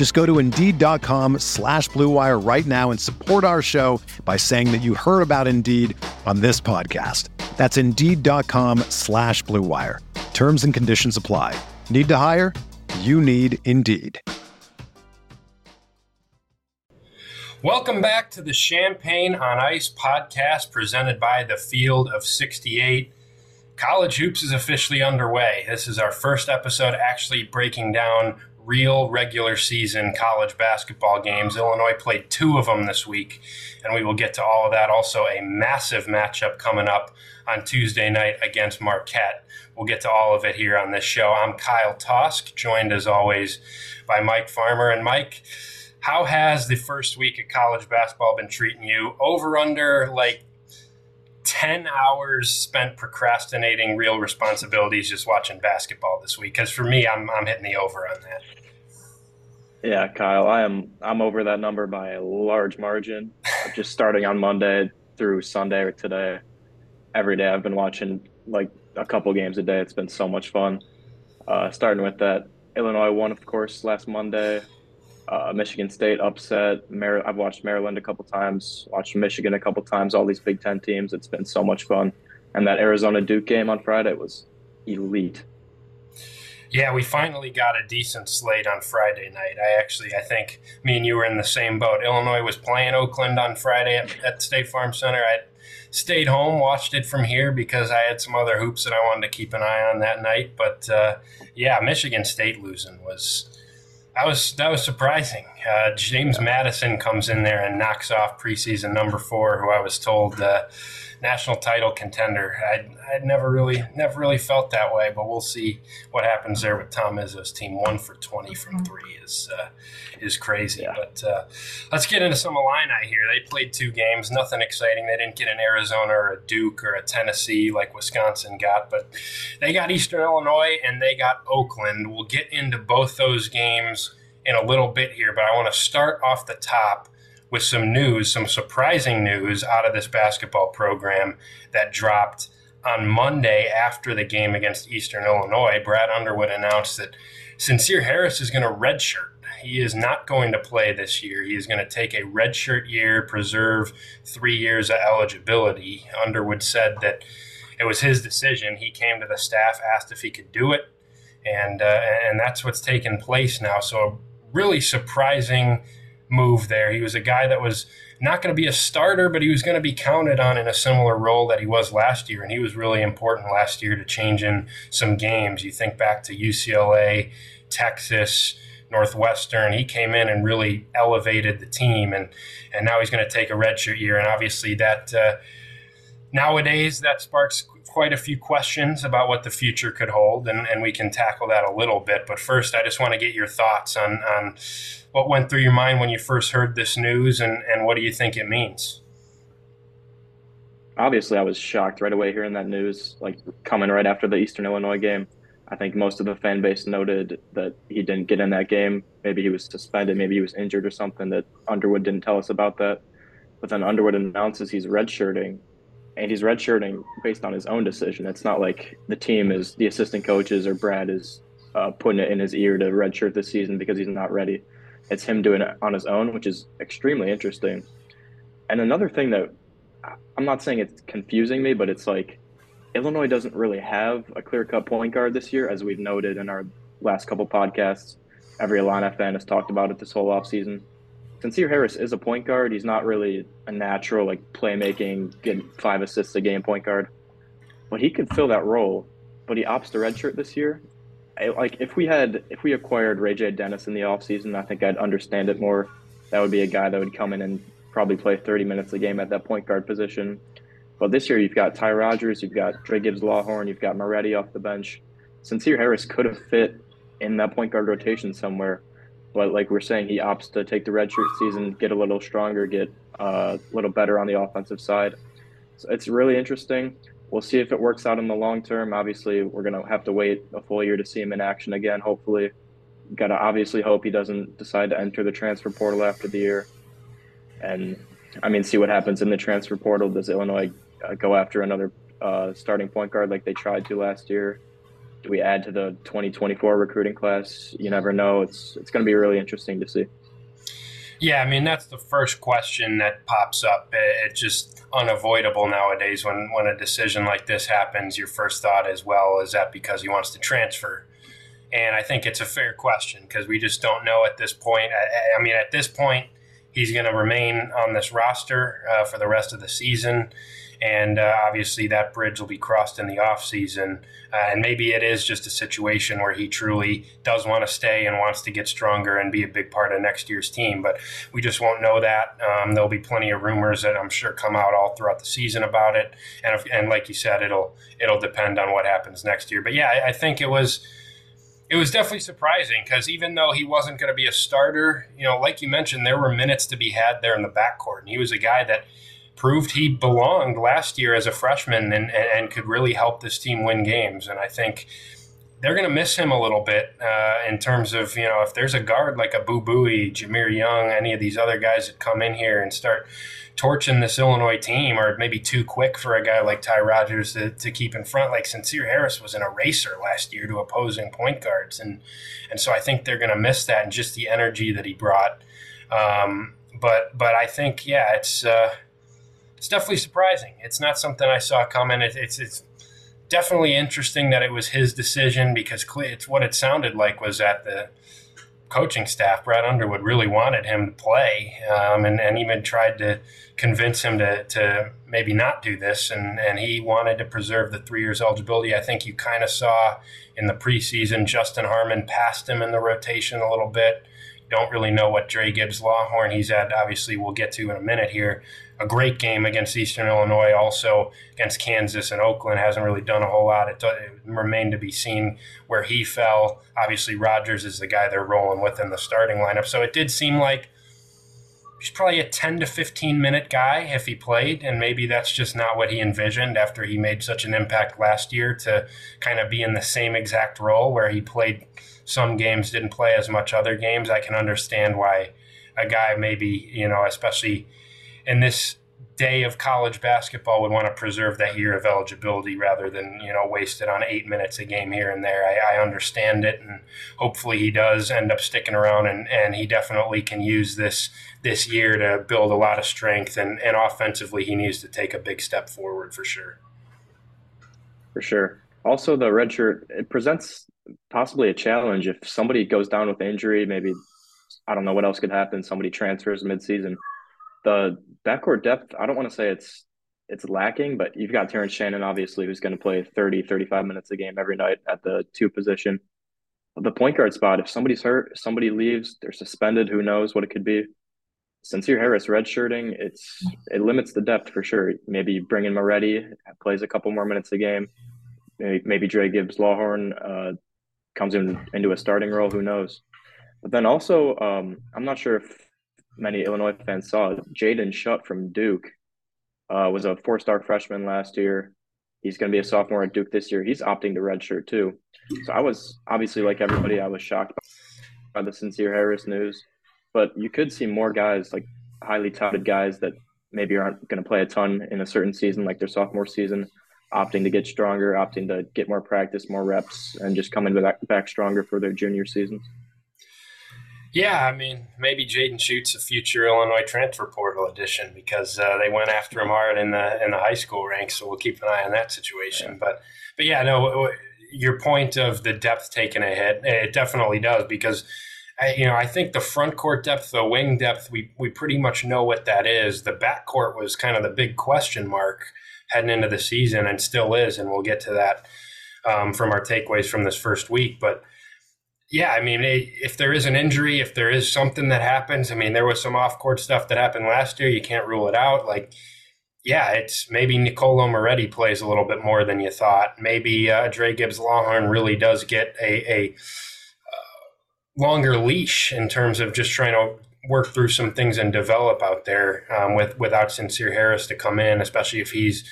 Just go to Indeed.com slash BlueWire right now and support our show by saying that you heard about Indeed on this podcast. That's Indeed.com slash BlueWire. Terms and conditions apply. Need to hire? You need Indeed. Welcome back to the Champaign on Ice podcast presented by the Field of 68. College Hoops is officially underway. This is our first episode actually breaking down real regular season college basketball games. Illinois played two of them this week, and we will get to all of that. Also, a massive matchup coming up on Tuesday night against Marquette. We'll get to all of it here on this show. I'm Kyle Tausk, joined as always by Mike Farmer. And Mike, how has the first week of college basketball been treating you? Over under like 10 hours spent procrastinating real responsibilities just watching basketball this week because for me I'm, I'm hitting the over on that yeah kyle i am i'm over that number by a large margin just starting on monday through sunday or today every day i've been watching like a couple games a day it's been so much fun uh, starting with that illinois won of course last monday uh, Michigan State upset. Mar- I've watched Maryland a couple times, watched Michigan a couple times. All these Big Ten teams. It's been so much fun. And that Arizona Duke game on Friday was elite. Yeah, we finally got a decent slate on Friday night. I actually, I think me and you were in the same boat. Illinois was playing Oakland on Friday at, at State Farm Center. I stayed home, watched it from here because I had some other hoops that I wanted to keep an eye on that night. But uh, yeah, Michigan State losing was that was that was surprising. Uh, James. Madison comes in there and knocks off preseason number four, who I was told uh, national title contender. I'd, I'd never really never really felt that way, but we'll see what happens there with Tom Izzo's team. One for twenty from mm-hmm. three is uh, is crazy. Yeah. But uh, let's get into some Illini here. They played two games, nothing exciting. They didn't get an Arizona or a Duke or a Tennessee like Wisconsin got, but they got Eastern Illinois and they got Oakland. We'll get into both those games in a little bit here, but I want to start off the top with some news, some surprising news out of this basketball program that dropped on Monday after the game against Eastern Illinois. Brad Underwood announced that Sencire Harris is going to redshirt. He is not going to play this year. He is going to take a redshirt year, preserve three years of eligibility. Underwood said that it was his decision. He came to the staff, asked if he could do it, and uh, and that's what's taken place now. So really surprising move there. He was a guy that was not going to be a starter, but he was going to be counted on in a similar role that he was last year. And he was really important last year to change in some games. You think back to UCLA, Texas, Northwestern. He came in and really elevated the team, and and now he's going to take a redshirt year. And obviously that. Uh, nowadays that sparks quite a few questions about what the future could hold, and, and we can tackle that a little bit. But first, I just want to get your thoughts on, on what went through your mind when you first heard this news, and, and what do you think it means? Obviously, I was shocked right away hearing that news, like coming right after the Eastern Illinois game. I think most of the fan base noted that he didn't get in that game. Maybe he was suspended, maybe he was injured or something that Underwood didn't tell us about that. But then Underwood announces he's redshirting and he's redshirting based on his own decision. It's not like the team is the assistant coaches or Brad is uh, putting it in his ear to redshirt this season because he's not ready. It's him doing it on his own, which is extremely interesting. And another thing that I'm not saying it's confusing me, but it's like Illinois doesn't really have a clear cut point guard this year, as we've noted in our last couple podcasts. Every Illini fan has talked about it this whole offseason. Sencire Harris is a point guard. He's not really a natural like playmaking, get five assists a game point guard. but he could fill that role. But he opts to redshirt this year. I, like if we had if we acquired Ray J Dennis in the offseason, I think I'd understand it more. That would be a guy that would come in and probably play 30 minutes a game at that point guard position. But this year you've got Ty Rodgers, you've got Dre Gibbs Lawhorn, you've got Moretti off the bench. Sencire Harris could have fit in that point guard rotation somewhere. But like we're saying, he opts to take the redshirt season, get a little stronger, get uh, a little better on the offensive side. So it's really interesting. We'll see if it works out in the long term. Obviously, we're going to have to wait a full year to see him in action again, hopefully. Got to obviously hope he doesn't decide to enter the transfer portal after the year. And I mean, see what happens in the transfer portal. Does Illinois uh, go after another uh, starting point guard like they tried to last year? Do we add to the 2024 recruiting class? You never know. It's it's going to be really interesting to see. Yeah, I mean that's the first question that pops up. It's just unavoidable nowadays when when a decision like this happens. Your first thought is, well, is that because he wants to transfer? And I think it's a fair question because we just don't know at this point. I, I mean, at this point, he's going to remain on this roster uh, for the rest of the season and uh, obviously that bridge will be crossed in the off season. Uh, and maybe it is just a situation where he truly does want to stay and wants to get stronger and be a big part of next year's team. But we just won't know that. Um, there'll be plenty of rumors that I'm sure come out all throughout the season about it. And if, and like you said, it'll it'll depend on what happens next year. But yeah, I, I think it was it was definitely surprising because even though he wasn't going to be a starter, you know, like you mentioned, there were minutes to be had there in the backcourt, and he was a guy that proved he belonged last year as a freshman and, and could really help this team win games. And I think they're going to miss him a little bit uh, in terms of, you know, if there's a guard like a Boo Buie, Jahmir Young, any of these other guys that come in here and start torching this Illinois team, or maybe too quick for a guy like Ty Rodgers to, to keep in front. Like Sencire Harris was an eraser last year to opposing point guards. And, and so I think they're going to miss that and just the energy that he brought. Um, but, but I think, yeah, it's, uh, it's definitely surprising. It's not something I saw coming. It, it's it's definitely interesting that it was his decision because it's what it sounded like was that the coaching staff, Brad Underwood, really wanted him to play um, and, and even tried to convince him to, to maybe not do this. And, and he wanted to preserve the three years eligibility. I think you kind of saw in the preseason Justin Harmon passed him in the rotation a little bit. Don't really know what Dre Gibbs Lawhorn he's at. Obviously, we'll get to in a minute here a great game against Eastern Illinois, also against Kansas and Oakland. Hasn't really done a whole lot. It, it remained to be seen where he fell. Obviously, Rodgers is the guy they're rolling with in the starting lineup. So it did seem like he's probably a 10 to 15 minute guy if he played. And maybe that's just not what he envisioned after he made such an impact last year to kind of be in the same exact role where he played some games, didn't play as much other games. I can understand why a guy maybe, you know, especially in this day of college basketball would want to preserve that year of eligibility rather than you know waste it on eight minutes a game here and there. I, I, understand it, and hopefully he does end up sticking around, and, and he definitely can use this this year to build a lot of strength, and, and offensively he needs to take a big step forward for sure. For sure. Also, the red shirt it presents possibly a challenge if somebody goes down with injury. Maybe I don't know what else could happen. Somebody transfers midseason the backcourt depth, I don't want to say it's it's lacking, but you've got Terrence Shannon, obviously, who's going to play 30, 35 minutes a game every night at the two position. The point guard spot, if somebody's hurt, somebody leaves, they're suspended, who knows what it could be. Sencire Harris redshirting, it's it limits the depth for sure. Maybe bring in Moretti, plays a couple more minutes a game. Maybe, maybe Dre Gibbs Lawhorn uh, comes in into a starting role, who knows. But then also, um, I'm not sure if many Illinois fans saw. Jaden Schutt from Duke uh, was a four-star freshman last year. He's going to be a sophomore at Duke this year. He's opting to redshirt too. So I was obviously like everybody, I was shocked by the Sencire Harris news. But you could see more guys like highly touted guys that maybe aren't going to play a ton in a certain season, like their sophomore season, opting to get stronger, opting to get more practice, more reps, and just coming back back stronger for their junior seasons. Yeah, I mean, maybe Jaden Schutt's a future Illinois transfer portal addition because uh, they went after him hard in the in the high school ranks. So we'll keep an eye on that situation. Yeah. But but yeah, no, your point of the depth taking a hit, it definitely does because. I, you know, I think the front court depth, the wing depth, we we pretty much know what that is. The back court was kind of the big question mark heading into the season and still is. And we'll get to that um, from our takeaways from this first week. But yeah, I mean, if there is an injury, if there is something that happens, I mean, there was some off court stuff that happened last year. You can't rule it out. Like, yeah, it's maybe Niccolo Moretti plays a little bit more than you thought. Maybe uh, Dre Gibbs Lawhorn really does get a, a uh, longer leash in terms of just trying to work through some things and develop out there um, with without Sencire Harris to come in, especially if he's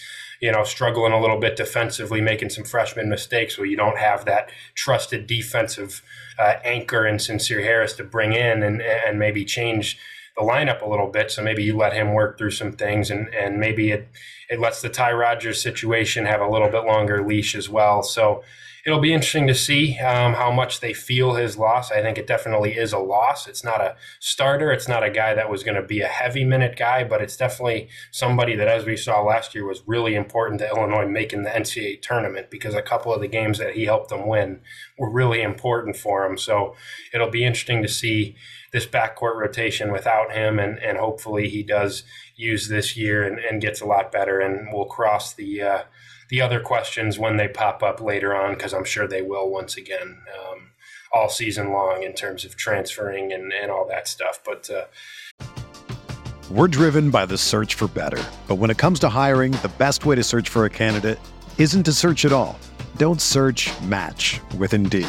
you know, struggling a little bit defensively, making some freshman mistakes where you don't have that trusted defensive uh, anchor in Sencire Harris to bring in and, and maybe change the lineup a little bit. So maybe you let him work through some things and, and maybe it, it lets the Ty Rodgers situation have a little bit longer leash as well. So it'll be interesting to see um, how much they feel his loss. I think it definitely is a loss. It's not a starter. It's not a guy that was going to be a heavy minute guy, but it's definitely somebody that, as we saw last year, was really important to Illinois making the NCAA tournament because a couple of the games that he helped them win were really important for him. So it'll be interesting to see this backcourt rotation without him, and, and hopefully he does use this year and, and gets a lot better, and we'll cross the uh, the other questions when they pop up later on, because I'm sure they will once again um, all season long in terms of transferring and, and all that stuff. But uh, we're driven by the search for better. But when it comes to hiring, the best way to search for a candidate isn't to search at all. Don't search match with Indeed.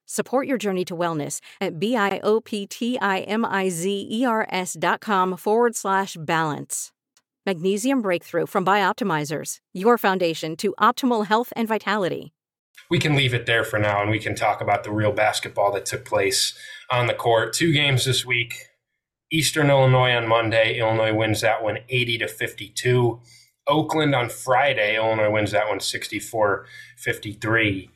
Support your journey to wellness at B-I-O-P-T-I-M-I-Z-E-R-S dot com forward slash balance. Magnesium Breakthrough from Bioptimizers, your foundation to optimal health and vitality we can leave it there for now and we can talk about the real basketball that took place on the court. Two games this week. Eastern Illinois on Monday. Illinois wins that one 80 to 52. Oakland on Friday. Illinois wins that one 64 53.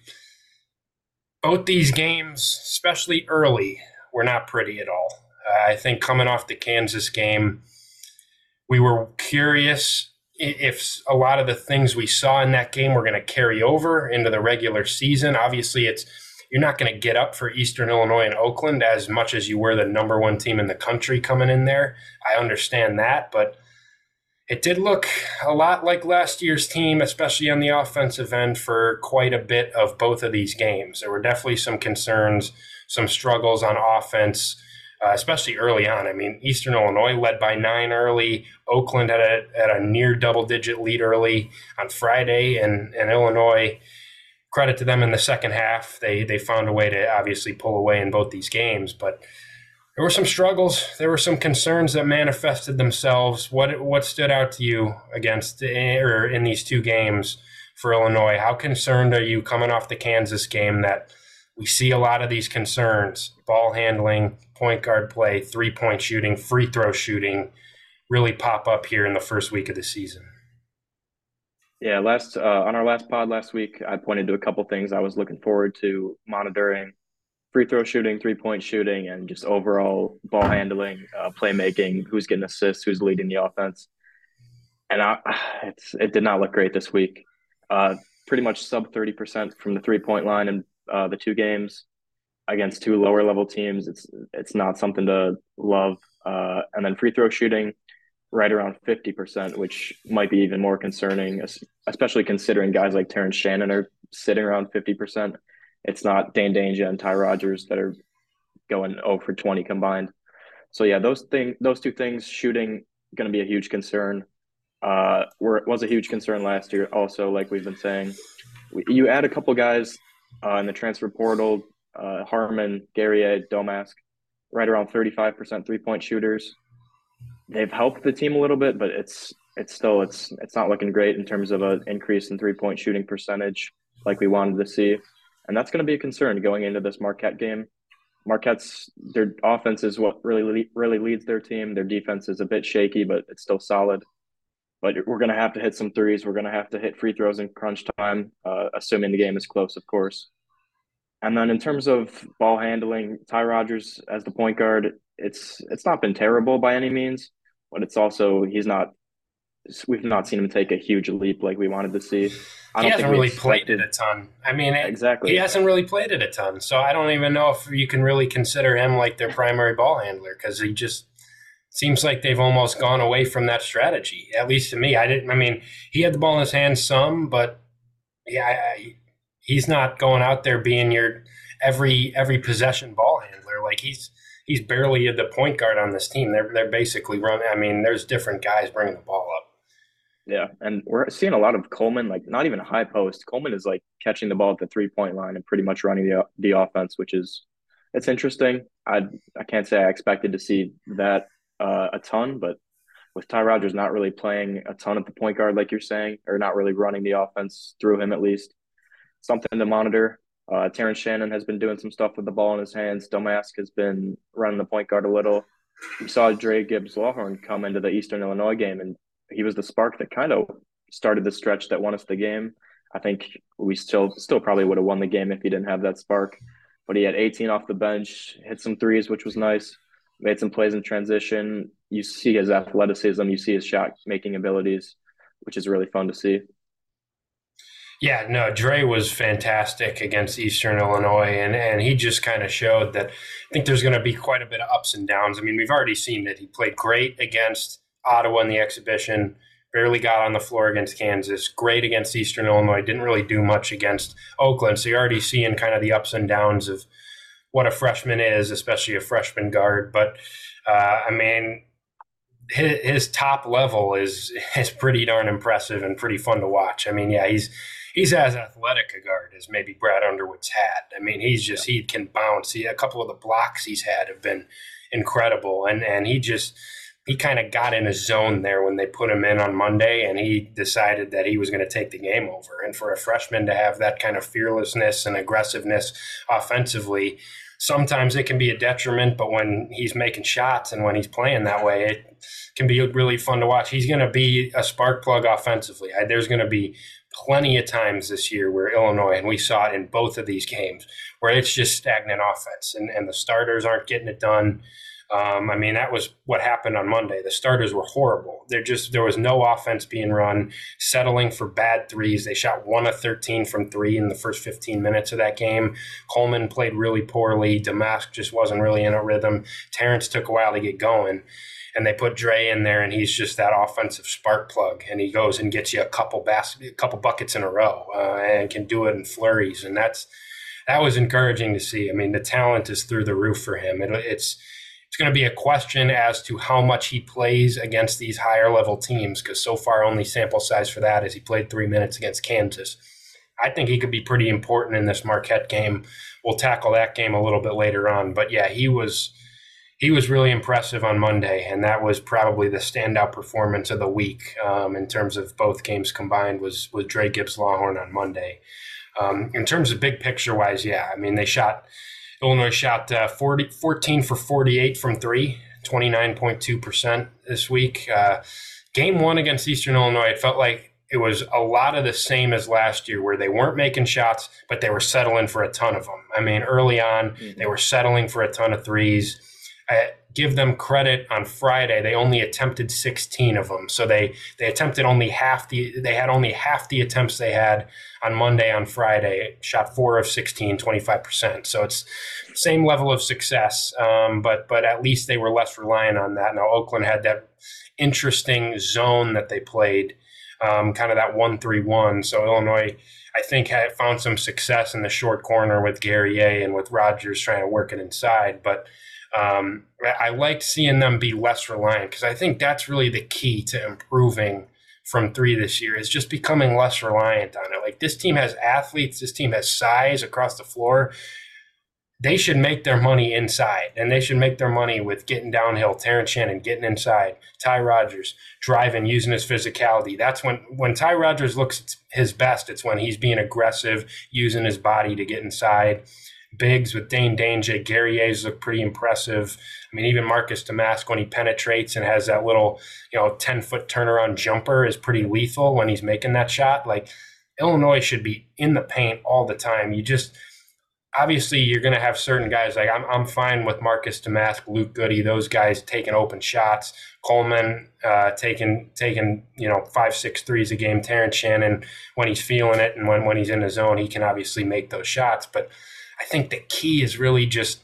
Both these games, especially early, were not pretty at all. Uh, I think coming off the Kansas game, we were curious if a lot of the things we saw in that game were going to carry over into the regular season. Obviously, it's you're not going to get up for Eastern Illinois and Oakland as much as you were the number one team in the country coming in there. I understand that, but it did look a lot like last year's team, especially on the offensive end, for quite a bit of both of these games. There were definitely some concerns, some struggles on offense uh, especially early on. I mean, Eastern Illinois led by nine early. Oakland had a, had a near double digit lead early on Friday, and, and Illinois, credit to them in the second half. They, they found a way to obviously pull away in both these games, but there were some struggles. There were some concerns that manifested themselves. What what stood out to you against or in these two games for Illinois? How concerned are you coming off the Kansas game that we see a lot of these concerns: ball handling, point guard play, three point shooting, free throw shooting. really pop up here in the first week of the season. Yeah, last uh, on our last pod last week, I pointed to a couple things I was looking forward to monitoring: free throw shooting, three point shooting, and just overall ball handling, uh, playmaking. Who's getting assists? Who's leading the offense? And I, it's it did not look great this week. Uh, pretty much sub thirty percent from the three point line in uh, the two games against two lower level teams. It's it's not something to love. Uh, and then free throw shooting right around 50%, which might be even more concerning, especially considering guys like Terrence Shannon are sitting around 50%. It's not Dain Dainja and Ty Rodgers that are going over 20 combined. So yeah, those thing, those two things, shooting going to be a huge concern. Uh, were was a huge concern last year. Also, like we've been saying, you add a couple guys uh, in the transfer portal, uh, Harmon, Guerrier, Domask, right around 35% three point shooters they've helped the team a little bit, but it's it's still it's it's not looking great in terms of an increase in three point shooting percentage like we wanted to see, and that's going to be a concern going into this Marquette game. Marquette's their offense is what really really leads their team. Their defense is a bit shaky, but it's still solid. But we're going to have to hit some threes. We're going to have to hit free throws in crunch time, uh, assuming the game is close, of course. And then in terms of ball handling, Ty Rodgers as the point guard, it's it's not been terrible by any means, but it's also he's not. We've not seen him take a huge leap like we wanted to see. I he hasn't really played it a ton. I mean, exactly. He hasn't really played it a ton, so I don't even know if you can really consider him like their primary ball handler because he just seems like they've almost gone away from that strategy. At least to me, I didn't. I mean, he had the ball in his hands some, but yeah, I, he's not going out there being your every every possession ball handler. Like he's he's barely the point guard on this team. They're they're basically running. I mean, there's different guys bringing the ball up. Yeah, and we're seeing a lot of Coleman, like not even a high post. Coleman is like catching the ball at the three point line and pretty much running the the offense, which is it's interesting. I I can't say I expected to see that uh, a ton, but with Ty Rodgers not really playing a ton at the point guard, like you're saying, or not really running the offense through him at least, something to monitor. Uh, Terrence Shannon has been doing some stuff with the ball in his hands. Domask has been running the point guard a little. We saw Dre Gibbs Lawhorn come into the Eastern Illinois game, and he was the spark that kind of started the stretch that won us the game. I think we still still probably would have won the game if he didn't have that spark. But he had 18 off the bench, hit some threes, which was nice. Made some plays in transition. You see his athleticism, you see his shot making abilities, which is really fun to see. Yeah, no, Dre was fantastic against Eastern Illinois, and, and he just kind of showed that I think there's going to be quite a bit of ups and downs. I mean, we've already seen that he played great against Ottawa in the exhibition, barely got on the floor against Kansas, great against Eastern Illinois, didn't really do much against Oakland. So you're already seeing kind of the ups and downs of what a freshman is, especially a freshman guard. But uh, I mean, his, his top level is is pretty darn impressive and pretty fun to watch. I mean, yeah, he's he's as athletic a guard as maybe Brad Underwood's had. I mean, he's just yeah. he can bounce. He a couple of the blocks he's had have been incredible, and and he just he kind of got in a zone there when they put him in on Monday, and he decided that he was going to take the game over. And for a freshman to have that kind of fearlessness and aggressiveness offensively, sometimes it can be a detriment. But when he's making shots and when he's playing that way, it can be really fun to watch. He's going to be a spark plug offensively. There's going to be plenty of times this year where Illinois, and we saw it in both of these games, where it's just stagnant offense and, and the starters aren't getting it done. Um, I mean, that was what happened on Monday. The starters were horrible. There just there was no offense being run, settling for bad threes. They shot one of thirteen from three in the first fifteen minutes of that game. Coleman played really poorly. Domask just wasn't really in a rhythm. Terrence took a while to get going and they put Dre in there, and he's just that offensive spark plug, and he goes and gets you a couple bas- a couple buckets in a row, uh, and can do it in flurries, and that's that was encouraging to see. I mean, the talent is through the roof for him. It, it's it's going to be a question as to how much he plays against these higher level teams, because so far only sample size for that is he played three minutes against Kansas. I think he could be pretty important in this Marquette game. We'll tackle that game a little bit later on, but yeah, he was he was really impressive on Monday, and that was probably the standout performance of the week um, in terms of both games combined. Was was Dre Gibbs Lawhorn on Monday? Um, in terms of big picture wise, yeah, I mean they shot Illinois shot uh, 40, 14 for forty eight from three, 29.2% this week. Uh, game one against Eastern Illinois, it felt like it was a lot of the same as last year, where they weren't making shots, but they were settling for a ton of them. I mean, early on, mm-hmm. they were settling for a ton of threes. I give them credit on Friday; they only attempted 16 of them, so they they attempted only half the they had only half the attempts they had on Monday on Friday. Shot four of 16, 25 percent. So it's same level of success, um, but but at least they were less reliant on that. Now Oakland had that interesting zone that they played um, kind of that one three one. So Illinois, I think, had found some success in the short corner with Guerrier and with Rodgers trying to work it inside. But um, I, liked seeing them be less reliant because I think that's really the key to improving from three this year is just becoming less reliant on it. Like this team has athletes, this team has size across the floor they should make their money inside and they should make their money with getting downhill, Terrence Shannon getting inside, Ty Rodgers driving, using his physicality. That's when when Ty Rodgers looks his best, it's when he's being aggressive, using his body to get inside. Bigs with Dain Dainja, Guerrier's look pretty impressive. I mean, even Marcus Domask when he penetrates and has that little, you know, 10 foot turnaround jumper is pretty lethal when he's making that shot. Like Illinois should be in the paint all the time. You just obviously you're going to have certain guys like I'm, I'm fine with Marcus Domask, Luke Goody, those guys taking open shots. Coleman uh, taking taking you know five six threes a game. Terrence Shannon when he's feeling it and when when he's in the zone, he can obviously make those shots. But I think the key is really just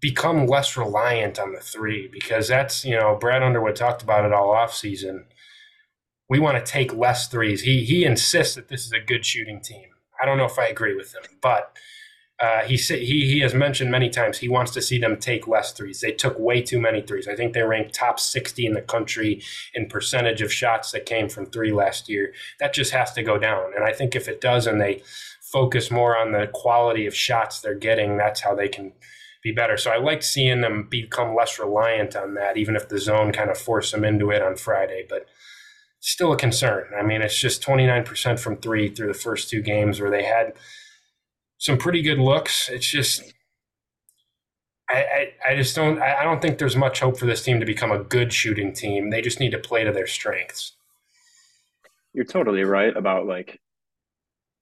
become less reliant on the three because that's you know Brad Underwood talked about it all off season. We want to take less threes. He he insists that this is a good shooting team. I don't know if I agree with him, but uh, he he he has mentioned many times he wants to see them take less threes. They took way too many threes. I think they ranked top 60 in the country in percentage of shots that came from three last year. That just has to go down. And I think if it does, and they focus more on the quality of shots they're getting, that's how they can be better. So I like seeing them become less reliant on that, even if the zone kind of forced them into it on Friday. But still a concern. I mean, it's just 29% from three through the first two games where they had some pretty good looks. It's just I, I, I, just don't I don't think there's much hope for this team to become a good shooting team. They just need to play to their strengths. You're totally right about like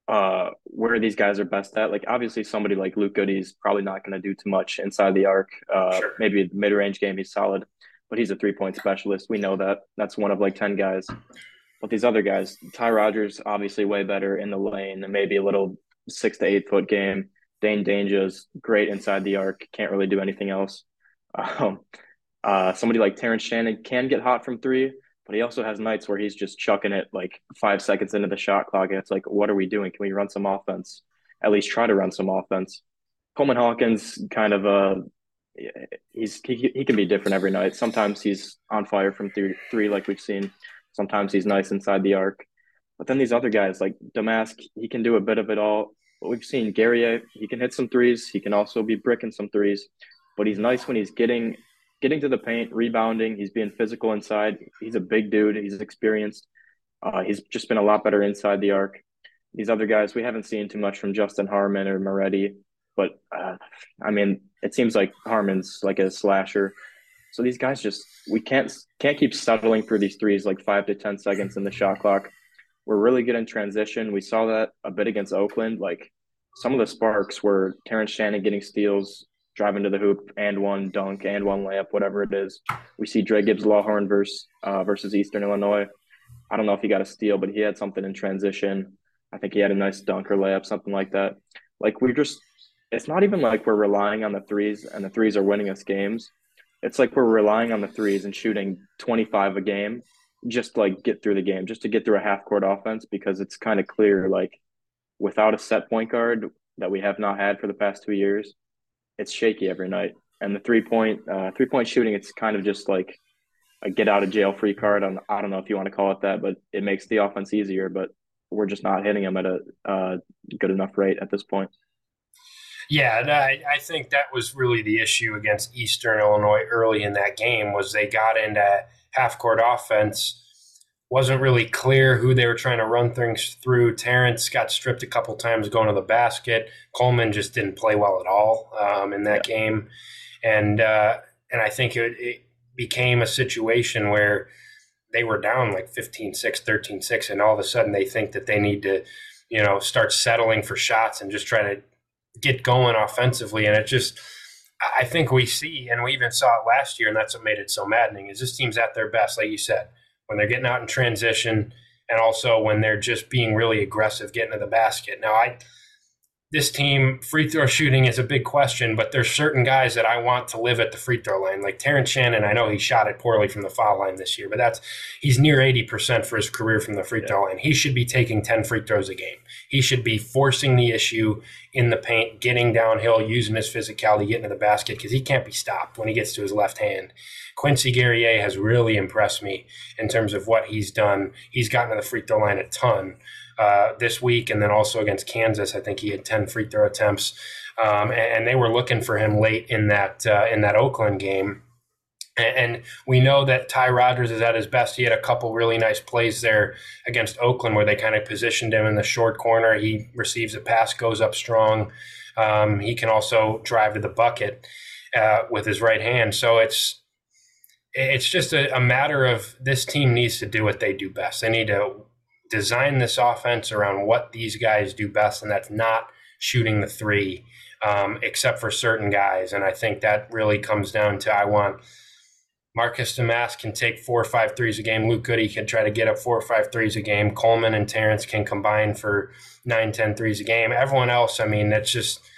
uh where these guys are best at. Like obviously somebody like Luke Goode's probably not gonna do too much inside the arc. Uh sure. maybe mid range game he's solid, but he's a three point specialist. We know that. That's one of like ten guys. But these other guys, Ty Rodgers, obviously way better in the lane and maybe a little six to eight foot game. Dain Dainja's great inside the arc, can't really do anything else. Um, uh, somebody like Terrence Shannon can get hot from three, but he also has nights where he's just chucking it like five seconds into the shot clock. And it's like, what are we doing? Can we run some offense? At least try to run some offense. Coleman Hawkins kind of uh he's he, he can be different every night. Sometimes he's on fire from three three like we've seen. Sometimes he's nice inside the arc. But then these other guys like Domask, he can do a bit of it all. But we've seen Gary, he can hit some threes. He can also be bricking some threes. But he's nice when he's getting getting to the paint, rebounding. He's being physical inside. He's a big dude. He's experienced. Uh, he's just been a lot better inside the arc. These other guys, we haven't seen too much from Justin Harmon or Moretti. But uh, I mean, it seems like Harmon's like a slasher. So these guys just we can't can't keep settling for these threes like five to ten seconds in the shot clock. We're really good in transition. We saw that a bit against Oakland. Like some of the sparks were Terrence Shannon getting steals, driving to the hoop, and one dunk, and one layup, whatever it is. We see Dre Gibbs Lawhorn versus uh, versus Eastern Illinois. I don't know if he got a steal, but he had something in transition. I think he had a nice dunk or layup, something like that. Like we're just, it's not even like we're relying on the threes and the threes are winning us games. It's like we're relying on the threes and shooting 25 a game just like get through the game, just to get through a half court offense because it's kind of clear like without a set point guard that we have not had for the past two years, it's shaky every night. And the three point uh, three point shooting, it's kind of just like a get out of jail free card. On I don't know if you want to call it that, but it makes the offense easier. But we're just not hitting them at a uh, good enough rate at this point. Yeah, I, I think that was really the issue against Eastern Illinois early in that game was they got into half court offense. Wasn't really clear who they were trying to run things through. Terrence got stripped a couple times going to the basket. Coleman just didn't play well at all um, in that yeah. game, and uh, and I think it, it, became a situation where they were down like 15 6 13 6 and all of a sudden they think that they need to you know start settling for shots and just try to get going offensively and it just i think we see and we even saw it last year and that's what made it so maddening is this team's at their best like you said when they're getting out in transition and also when they're just being really aggressive getting to the basket. Now i this team free throw shooting is a big question, but there's certain guys that I want to live at the free throw line. Like Terrence Shannon, I know he shot it poorly from the foul line this year, but that's he's near 80% for his career from the free yeah. throw line. He should be taking 10 free throws a game. He should be forcing the issue in the paint, getting downhill, using his physicality, getting to the basket because he can't be stopped when he gets to his left hand. Quincy Guerrier has really impressed me in terms of what he's done. He's gotten to the free throw line a ton uh, this week, and then also against Kansas, I think he had ten free throw attempts, um, and, and, they were looking for him late in that uh, in that Oakland game. And, and we know that Ty Rodgers is at his best. He had a couple really nice plays there against Oakland where they kind of positioned him in the short corner. He receives a pass, goes up strong. Um, he can also drive to the bucket uh, with his right hand. So it's it's just a, a, matter of this team needs to do what they do best. They need to design this offense around what these guys do best, and that's not shooting the three, um, except for certain guys. And I think that really comes down to I want Marcus Domask can take four or five threes a game. Luke Goode can try to get up four or five threes a game. Coleman and Terrence can combine for nine, ten threes a game. Everyone else, I mean, that's just –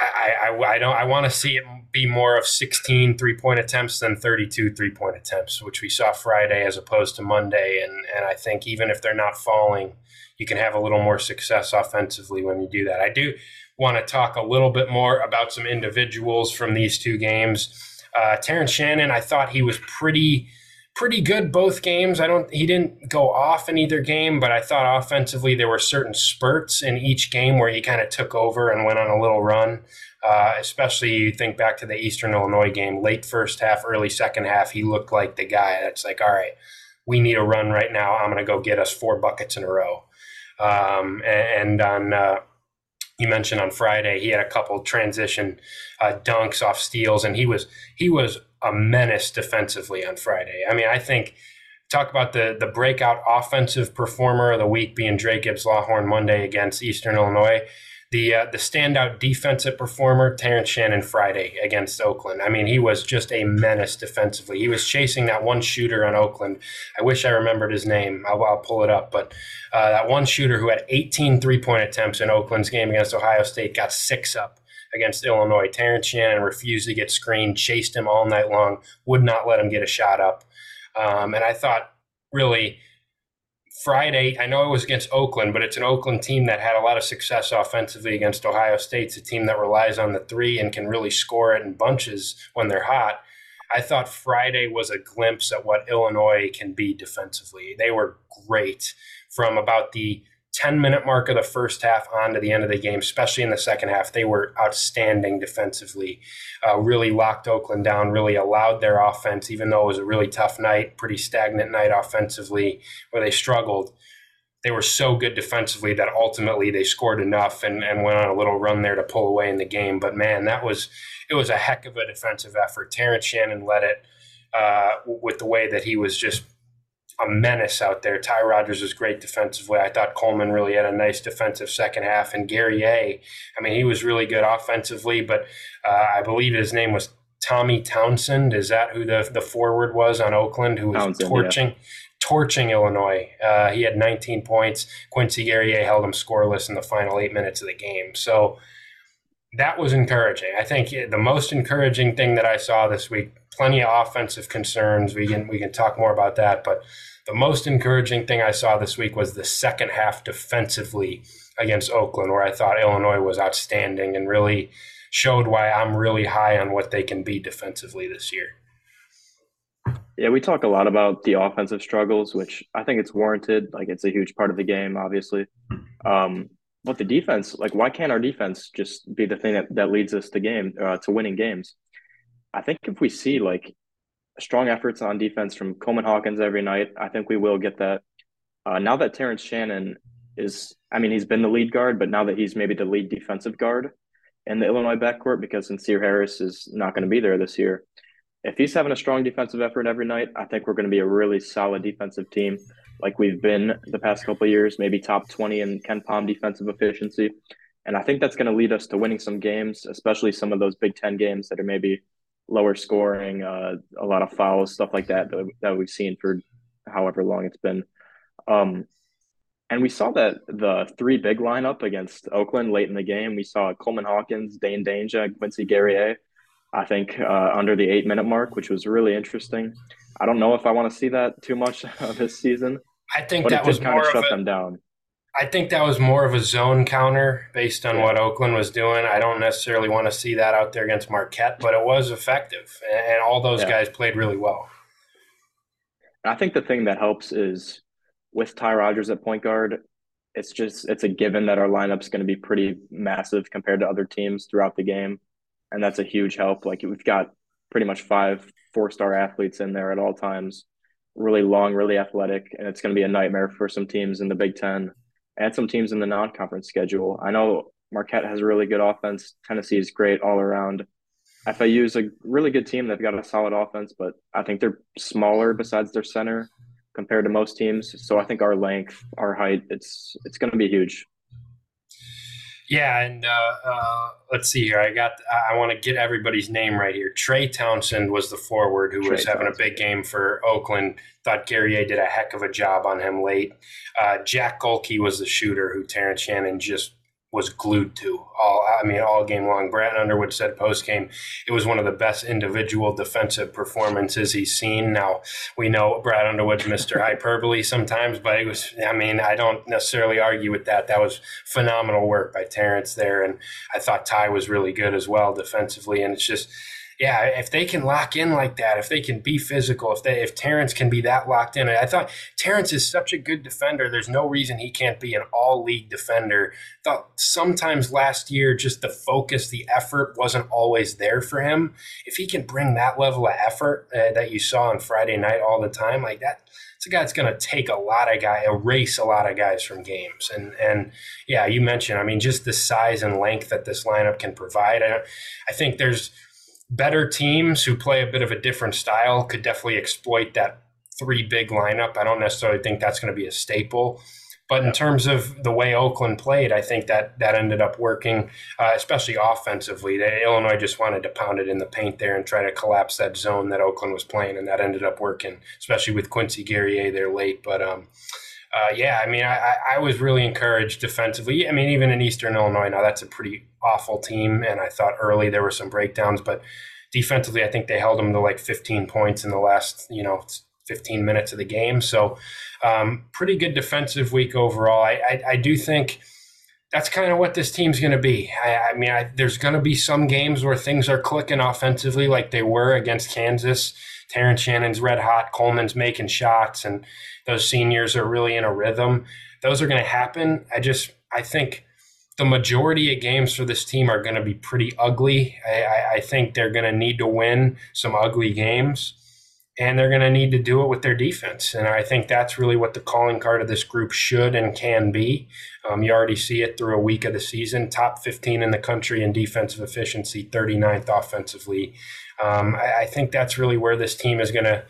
I, I, I don't I want to see it be more of 16 three point attempts than 32 three point attempts, which we saw Friday as opposed to Monday. And and I think even if they're not falling, you can have a little more success offensively when you do that. I do want to talk a little bit more about some individuals from these two games. Uh, Terrence Shannon, I thought he was pretty pretty good both games. I don't he didn't go off in either game, but I thought offensively there were certain spurts in each game where he kind of took over and went on a little run. Uh, especially you think back to the Eastern Illinois game, late first half, early second half, he looked like the guy that's like, all right, we need a run right now. I'm going to go get us four buckets in a row. Um, and, and, on uh, you mentioned on Friday, he had a couple transition uh, dunks off steals, and he was he was a menace defensively on Friday. I mean, I think talk about the the breakout offensive performer of the week being Dre Gibbs Lawhorn Monday against Eastern Illinois. The uh, the standout defensive performer Terrence Shannon Friday against Oakland. I mean, he was just a menace defensively. He was chasing that one shooter on Oakland. I wish I remembered his name. I'll, I'll pull it up, but uh, that one shooter who had 18 three point attempts in Oakland's game against Ohio State got six up against Illinois. Terrence Shannon refused to get screened, chased him all night long, would not let him get a shot up. Um, and I thought, really, Friday, I know it was against Oakland, but it's an Oakland team that had a lot of success offensively against Ohio State. It's a team that relies on the three and can really score it in bunches when they're hot. I thought Friday was a glimpse at what Illinois can be defensively. They were great from about the 10 minute mark of the first half on to the end of the game, especially in the second half, they were outstanding defensively. Uh, really locked Oakland down, really allowed their offense, even though it was a really tough night, pretty stagnant night offensively, where they struggled. They were so good defensively that ultimately they scored enough and, and went on a little run there to pull away in the game. But man, that was it was a heck of a defensive effort. Terrence Shannon led it uh, with the way that he was just a menace out there. Ty Rodgers was great defensively. I thought Coleman really had a nice defensive second half, and Guerrier, I mean, he was really good offensively. But uh, I believe his name was Tommy Townsend. Is that who the the forward was on Oakland who was Townsend, torching? Yeah. Torching Illinois. Uh, he had 19 points. Quincy Guerrier held him scoreless in the final eight minutes of the game. So that was encouraging. I think the most encouraging thing that I saw this week. Plenty of offensive concerns. We can we can talk more about that, but the most encouraging thing I saw this week was the second half defensively against Oakland, where I thought Illinois was outstanding and really showed why I'm really high on what they can be defensively this year. Yeah, we talk a lot about the offensive struggles, which I think it's warranted. Like it's a huge part of the game, obviously. Um, but the defense, like, why can't our defense just be the thing that, that leads us to game uh, to winning games? I think if we see like strong efforts on defense from Coleman Hawkins every night. I think we will get that. Uh, now that Terrence Shannon is, I mean, he's been the lead guard, but now that he's maybe the lead defensive guard in the Illinois backcourt because Sencire Harris is not going to be there this year, if he's having a strong defensive effort every night, I think we're going to be a really solid defensive team, like we've been the past couple years, maybe top 20 in KenPom defensive efficiency. And I think that's going to lead us to winning some games, especially some of those Big Ten games that are maybe lower scoring, uh, a lot of fouls, stuff like that, that, that we've seen for however long it's been. Um, and we saw that the three big lineup against Oakland late in the game. We saw Coleman Hawkins, Dain Dainja, Quincy Guerrier, I think, uh, under the eight minute mark, which was really interesting. I don't know if I want to see that too much this season. I think that was kind more of shut of a, them down. I think that was more of a zone counter based on what Oakland was doing. I don't necessarily want to see that out there against Marquette, but it was effective, and all those Yeah. guys played really well. I think the thing that helps is with Ty Rodgers at point guard, it's just it's a given that our lineup's going to be pretty massive compared to other teams throughout the game, and that's a huge help. Like we've got pretty much five four star athletes in there at all times, really long, really athletic, and it's going to be a nightmare for some teams in the Big Ten and some teams in the non conference schedule. I know Marquette has a really good offense. Tennessee is great all around. FAU is a really good team. They've got a solid offense, but I think they're smaller besides their center compared to most teams. So I think our length, our height, it's it's going to be huge. Yeah, and uh, uh, let's see here. I got. I want to get everybody's name right here. Trey Townsend was the forward who Trey was having a big game for Oakland. Thought Guerrier did a heck of a job on him late. Uh, Jack Gohlke was the shooter who Terrence Shannon just was glued to all. I mean, all game long. Brad Underwood said post game it was one of the best individual defensive performances he's seen. Now we know Brad Underwood's Mr. Hyperbole sometimes, but it was. I mean, I don't necessarily argue with that. That was phenomenal work by Terrence there, and I thought Ty was really good as well defensively. And it's just, yeah, if they can lock in like that, if they can be physical, if they if Terrence can be that locked in, I thought Terrence is such a good defender. There's no reason he can't be an all league defender. Thought sometimes last year just the focus, the effort wasn't always there for him. If he can bring that level of effort uh, that you saw on Friday night all the time, like that, it's a guy that's going to take a lot of guys, erase a lot of guys from games. And and yeah, you mentioned, I mean, just the size and length that this lineup can provide. I, I think there's better teams who play a bit of a different style could definitely exploit that three big lineup. I don't necessarily think that's going to be a staple. But in terms of the way Oakland played, I think that that ended up working, uh, especially offensively. They, Illinois just wanted to pound it in the paint there and try to collapse that zone that Oakland was playing, and that ended up working, especially with Quincy Guerrier there late. But um, uh, yeah, I mean, I, I- was really encouraged defensively. I mean, even in Eastern Illinois, now that's a pretty awful team, and I thought early there were some breakdowns, but defensively, I think they held them to like 15 points in the last, you know, 15 minutes of the game. So, um, pretty good defensive week overall. I, I, I do think that's kind of what this team's going to be. I, I mean, I, there's going to be some games where things are clicking offensively, like they were against Kansas. Terrence Shannon's red hot, Coleman's making shots, and those seniors are really in a rhythm. Those are going to happen. I just, I think the majority of games for this team are going to be pretty ugly. I, I, I think they're going to need to win some ugly games, and they're going to need to do it with their defense. And I think that's really what the calling card of this group should and can be. Um, you already see it through a week of the season top 15 in the country in defensive efficiency, 39th offensively. Um, I, I think that's really where this team is going to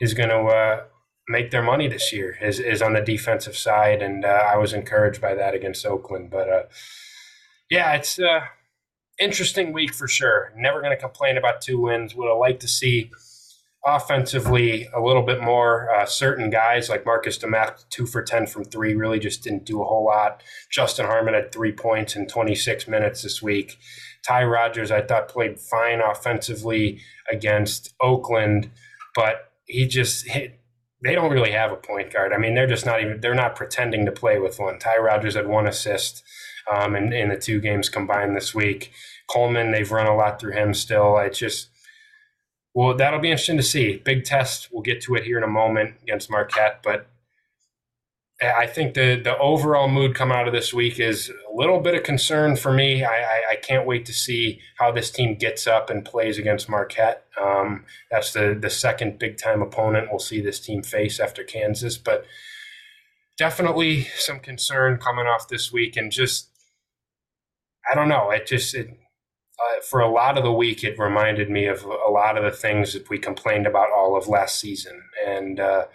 is going to uh, make their money this year is, is on the defensive side. And uh, I was encouraged by that against Oakland. But uh, yeah, it's uh, interesting week for sure. Never going to complain about two wins. Would have liked to see offensively a little bit more uh, certain guys like Marcus Domask, two for 10 from three, really just didn't do a whole lot. Justin Harmon had three points in 26 minutes this week. Ty Rodgers, I thought, played fine offensively against Oakland, but he just hit. They don't really have a point guard. I mean, they're just not even, they're not pretending to play with one. Ty Rodgers had one assist um, in, in the two games combined this week. Coleman, they've run a lot through him still. I just, well, that'll be interesting to see. Big test. We'll get to it here in a moment against Marquette, but I think the the overall mood coming out of this week is a little bit of concern for me. I, I, I can't wait to see how this team gets up and plays against Marquette. Um, that's the the second big time opponent we'll see this team face after Kansas, but definitely some concern coming off this week and just I don't know. It just it uh, for a lot of the week, it reminded me of a lot of the things that we complained about all of last season. And uh,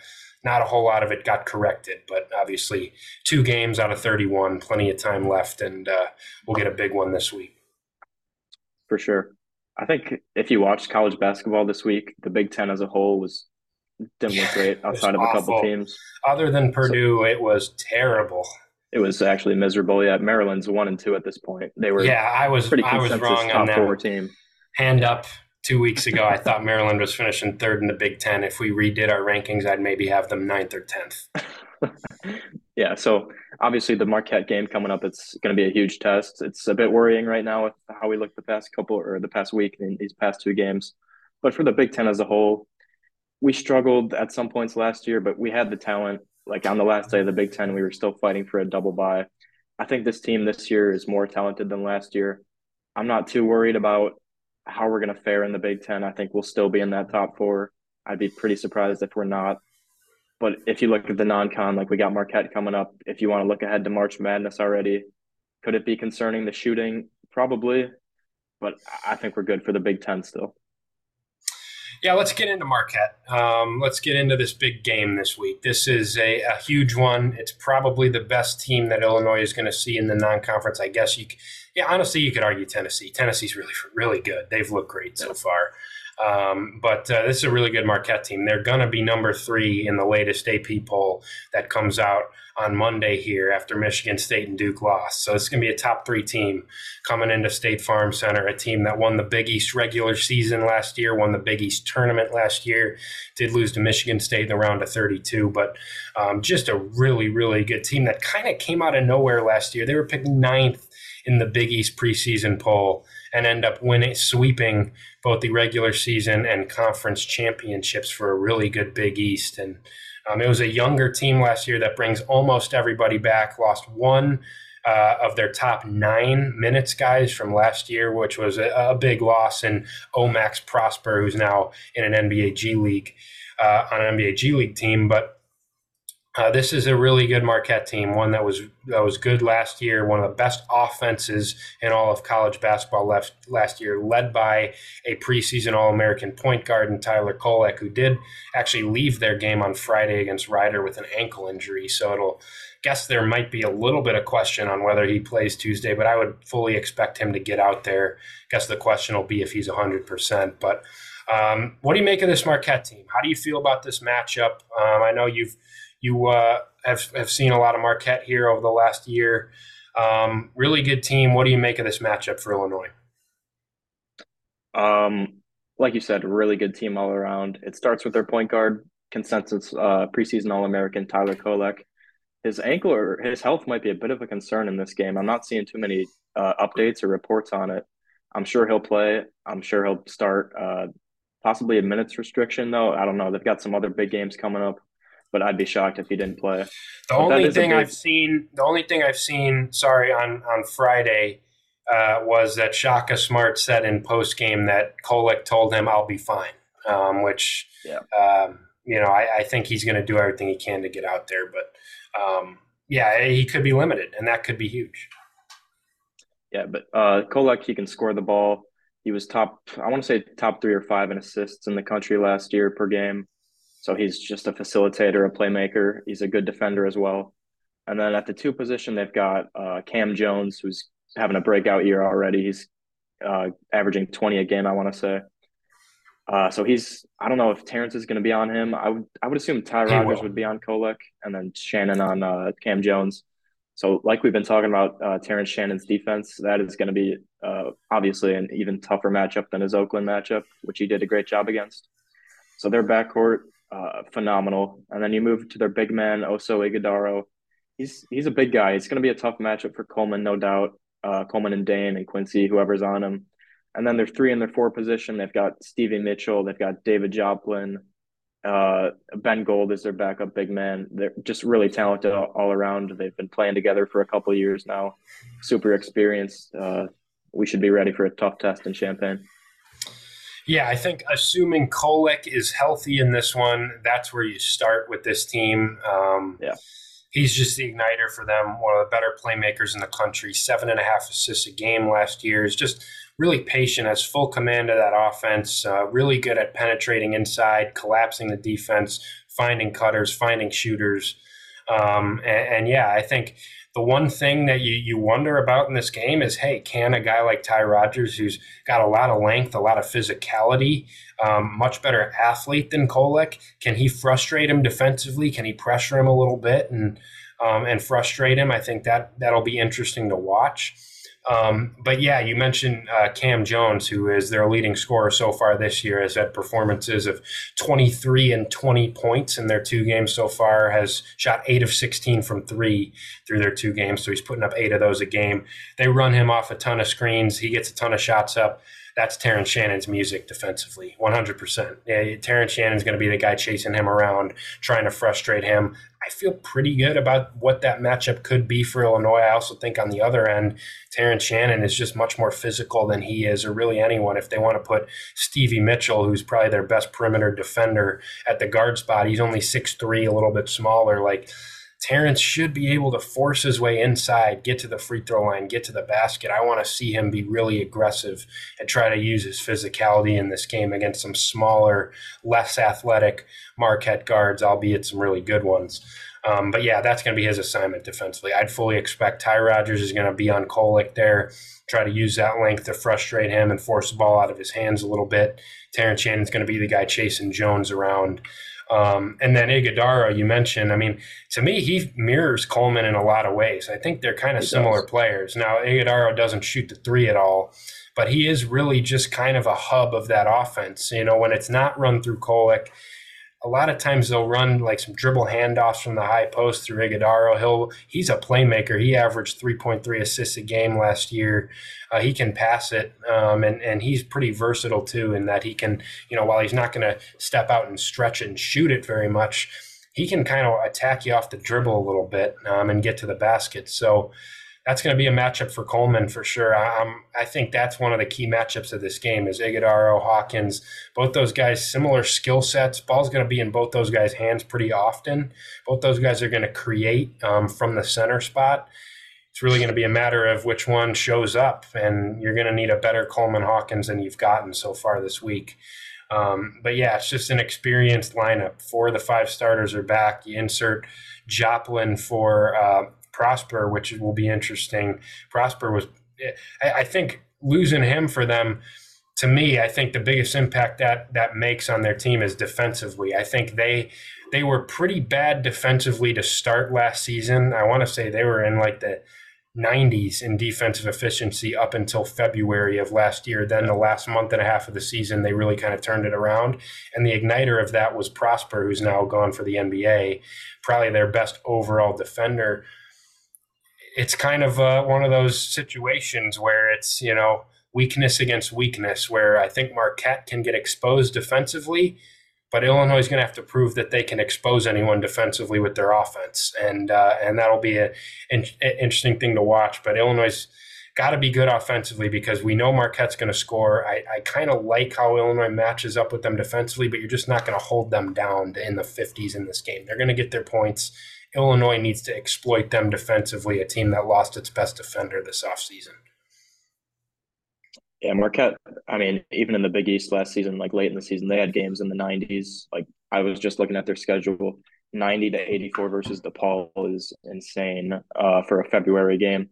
not a whole lot of it got corrected, but obviously, two games out of 31, plenty of time left, and uh, we'll get a big one this week. For sure. I think if you watched college basketball this week, the Big Ten as a whole was didn't look great outside of a couple teams. Other than Purdue, so, it was terrible. It was actually miserable. Yeah, Maryland's one and two at this point. They were yeah. I was pretty I was wrong top on that four team. Hand up two weeks ago. I thought Maryland was finishing third in the Big Ten. If we redid our rankings, I'd maybe have them ninth or tenth. yeah. So obviously the Marquette game coming up, it's going to be a huge test. It's a bit worrying right now with how we look the past couple or the past week in these past two games. But for the Big Ten as a whole, we struggled at some points last year, but we had the talent like on the last day of the Big Ten, we were still fighting for a double bye. I think this team this year is more talented than last year. I'm not too worried about how we're going to fare in the Big Ten. I think we'll still be in that top four. I'd be pretty surprised if we're not. But if you look at the non-con, like we got Marquette coming up. If you want to look ahead to March Madness already, could it be concerning the shooting? Probably, but I think we're good for the Big Ten still. Yeah, let's get into Marquette. Um, let's get into this big game this week. This is a, a, huge one. It's probably the best team that Illinois is going to see in the non-conference. I guess you, yeah, honestly, you could argue Tennessee. Tennessee's really, really good. They've looked great so far. Um, but uh, this is a really good Marquette team. They're going to be number three in the latest AP poll that comes out on Monday here after Michigan State and Duke lost. So it's going to be a top three team coming into State Farm Center, a team that won the Big East regular season last year, won the Big East tournament last year, did lose to Michigan State in the round of 32, but um, just a really, really good team that kind of came out of nowhere last year. They were picked ninth in the Big East preseason poll and end up winning, sweeping both the regular season and conference championships for a really good Big East. And um, it was a younger team last year that brings almost everybody back. Lost one uh, of their top nine minutes guys from last year, which was a, a big loss. And O-Max Prosper, who's now in an NBA G League uh, on an NBA G League team, but uh, this is a really good Marquette team, one that was that was good last year, one of the best offenses in all of college basketball left last year, led by a preseason All American point guard and Tyler Kolek, who did actually leave their game on Friday against Rider with an ankle injury. So it'll guess there might be a little bit of question on whether he plays Tuesday, but I would fully expect him to get out there. Guess the question will be if he's hundred percent. But um, what do you make of this Marquette team? How do you feel about this matchup? Um, I know you've you uh, have have seen a lot of Marquette here over the last year. Um, really good team. What do you make of this matchup for Illinois? Um, like you said, really good team all around. It starts with their point guard, consensus uh, preseason All American Tyler Kolek. His ankle or his health might be a bit of a concern in this game. I'm not seeing too many uh, updates or reports on it. I'm sure he'll play. I'm sure he'll start. Uh, possibly a minutes restriction though. I don't know. They've got some other big games coming up but I'd be shocked if he didn't play. The only thing big... I've seen, the only thing I've seen, sorry, on on Friday, uh, was that Shaka Smart said in post game that Kolek told him, "I'll be fine," um, which, yeah. um, you know, I, I think he's going to do everything he can to get out there, but um, yeah, he could be limited, and that could be huge. Yeah, but uh, Kolek, he can score the ball. He was top, I want to say top three or five in assists in the country last year per game. So he's just a facilitator, a playmaker. He's a good defender as well. And then at the two position, they've got uh, Cam Jones, who's having a breakout year already. He's uh, averaging 20 a game, I want to say. Uh, so he's, I don't know if Terrence is going to be on him. I would, I would assume Ty Rodgers would be on Kolek and then Shannon on uh, Cam Jones. So, like we've been talking about, uh, Terrence Shannon's defense, that is going to be uh, obviously an even tougher matchup than his Oakland matchup, which he did a great job against. So, their backcourt uh, phenomenal. And then you move to their big man, Oso Ighodaro. He's he's a big guy. It's going to be a tough matchup for Coleman, no doubt. Uh, Coleman and Dain and Quincy, whoever's on him. And then their three in their four position. They've got Stevie Mitchell. They've got David Joplin. Uh, ben Gold is their backup big man. They're just really talented all, all around. They've been playing together for a couple years now. Super experienced. Uh, we should be ready for a tough test in Champaign. Yeah, I think assuming Kolek is healthy in this one, that's where you start with this team. Um, yeah. he's just the igniter for them. One of the better playmakers in the country. Seven and a half assists a game last year. Is just really patient, has full command of that offense. Uh, really good at penetrating inside, collapsing the defense, finding cutters, finding shooters. Um, and, and yeah, I think the one thing that you, you wonder about in this game is hey, can a guy like Ty Rodgers, who's got a lot of length, a lot of physicality, um, much better athlete than Kolek, can he frustrate him defensively? Can he pressure him a little bit and um, and frustrate him? I think that that'll be interesting to watch. Um, but yeah, you mentioned uh, Cam Jones, who is their leading scorer so far this year, has had performances of 23 and 20 points in their two games so far, has shot eight of 16 from three through their two games. So he's putting up eight of those a game. They run him off a ton of screens. He gets a ton of shots up that's Terrence Shannon's music defensively, 100%. Yeah, Terrence Shannon's going to be the guy chasing him around, trying to frustrate him. I feel pretty good about what that matchup could be for Illinois. I also think on the other end, Terrence Shannon is just much more physical than he is, or really anyone. If they want to put Stevie Mitchell, who's probably their best perimeter defender, at the guard spot, he's only six three, a little bit smaller. Like Terrence should be able to force his way inside, get to the free throw line, get to the basket. I want to see him be really aggressive and try to use his physicality in this game against some smaller, less athletic Marquette guards, albeit some really good ones. Um, but yeah, that's going to be his assignment defensively. I'd fully expect Ty Rodgers is going to be on Kolek there, try to use that length to frustrate him and force the ball out of his hands a little bit. Terrence Shannon's going to be the guy chasing Jones around. Um, and then Ighodaro, you mentioned. I mean, to me, he mirrors Coleman in a lot of ways. I think they're kind of similar does. players. Now, Ighodaro doesn't shoot the three at all, but he is really just kind of a hub of that offense. You know, when it's not run through Kolek, a lot of times they'll run like some dribble handoffs from the high post through Ighodaro. He'll he's a playmaker. He averaged 3.3 assists a game last year. Uh, he can pass it, um, and and he's pretty versatile too. In that he can, you know, while he's not going to step out and stretch and shoot it very much, he can kind of attack you off the dribble a little bit um, and get to the basket. So that's going to be a matchup for Coleman for sure. I, I think that's one of the key matchups of this game is Ighodaro, Hawkins, both those guys similar skill sets. Ball's going to be in both those guys' hands pretty often. Both those guys are going to create um, from the center spot it's really going to be a matter of which one shows up, and you're going to need a better Coleman Hawkins than you've gotten so far this week. Um, but yeah, it's just an experienced lineup. Four of the five starters are back. You insert Joplin for uh, Prosper, which will be interesting. Prosper was, I, I think, losing him for them to me, I think the biggest impact that that makes on their team is defensively. I think they they were pretty bad defensively to start last season. I want to say they were in like the 90s in defensive efficiency up until February of last year. Then the last month and a half of the season, they really kind of turned it around. And the igniter of that was Prosper, who's now gone for the NBA, probably their best overall defender. It's kind of uh, one of those situations where it's, you know, weakness against weakness, where I think Marquette can get exposed defensively but Illinois is going to have to prove that they can expose anyone defensively with their offense, and uh, and that'll be an interesting thing to watch. But Illinois got to be good offensively because we know Marquette's going to score. I, I kind of like how Illinois matches up with them defensively, but you're just not going to hold them down in the 50s in this game. They're going to get their points. Illinois needs to exploit them defensively, a team that lost its best defender this offseason. Yeah, Marquette. I mean, even in the Big East last season, like late in the season, they had games in the 90s. Like I was just looking at their schedule, 90 to 84 versus DePaul is insane uh, for a February game.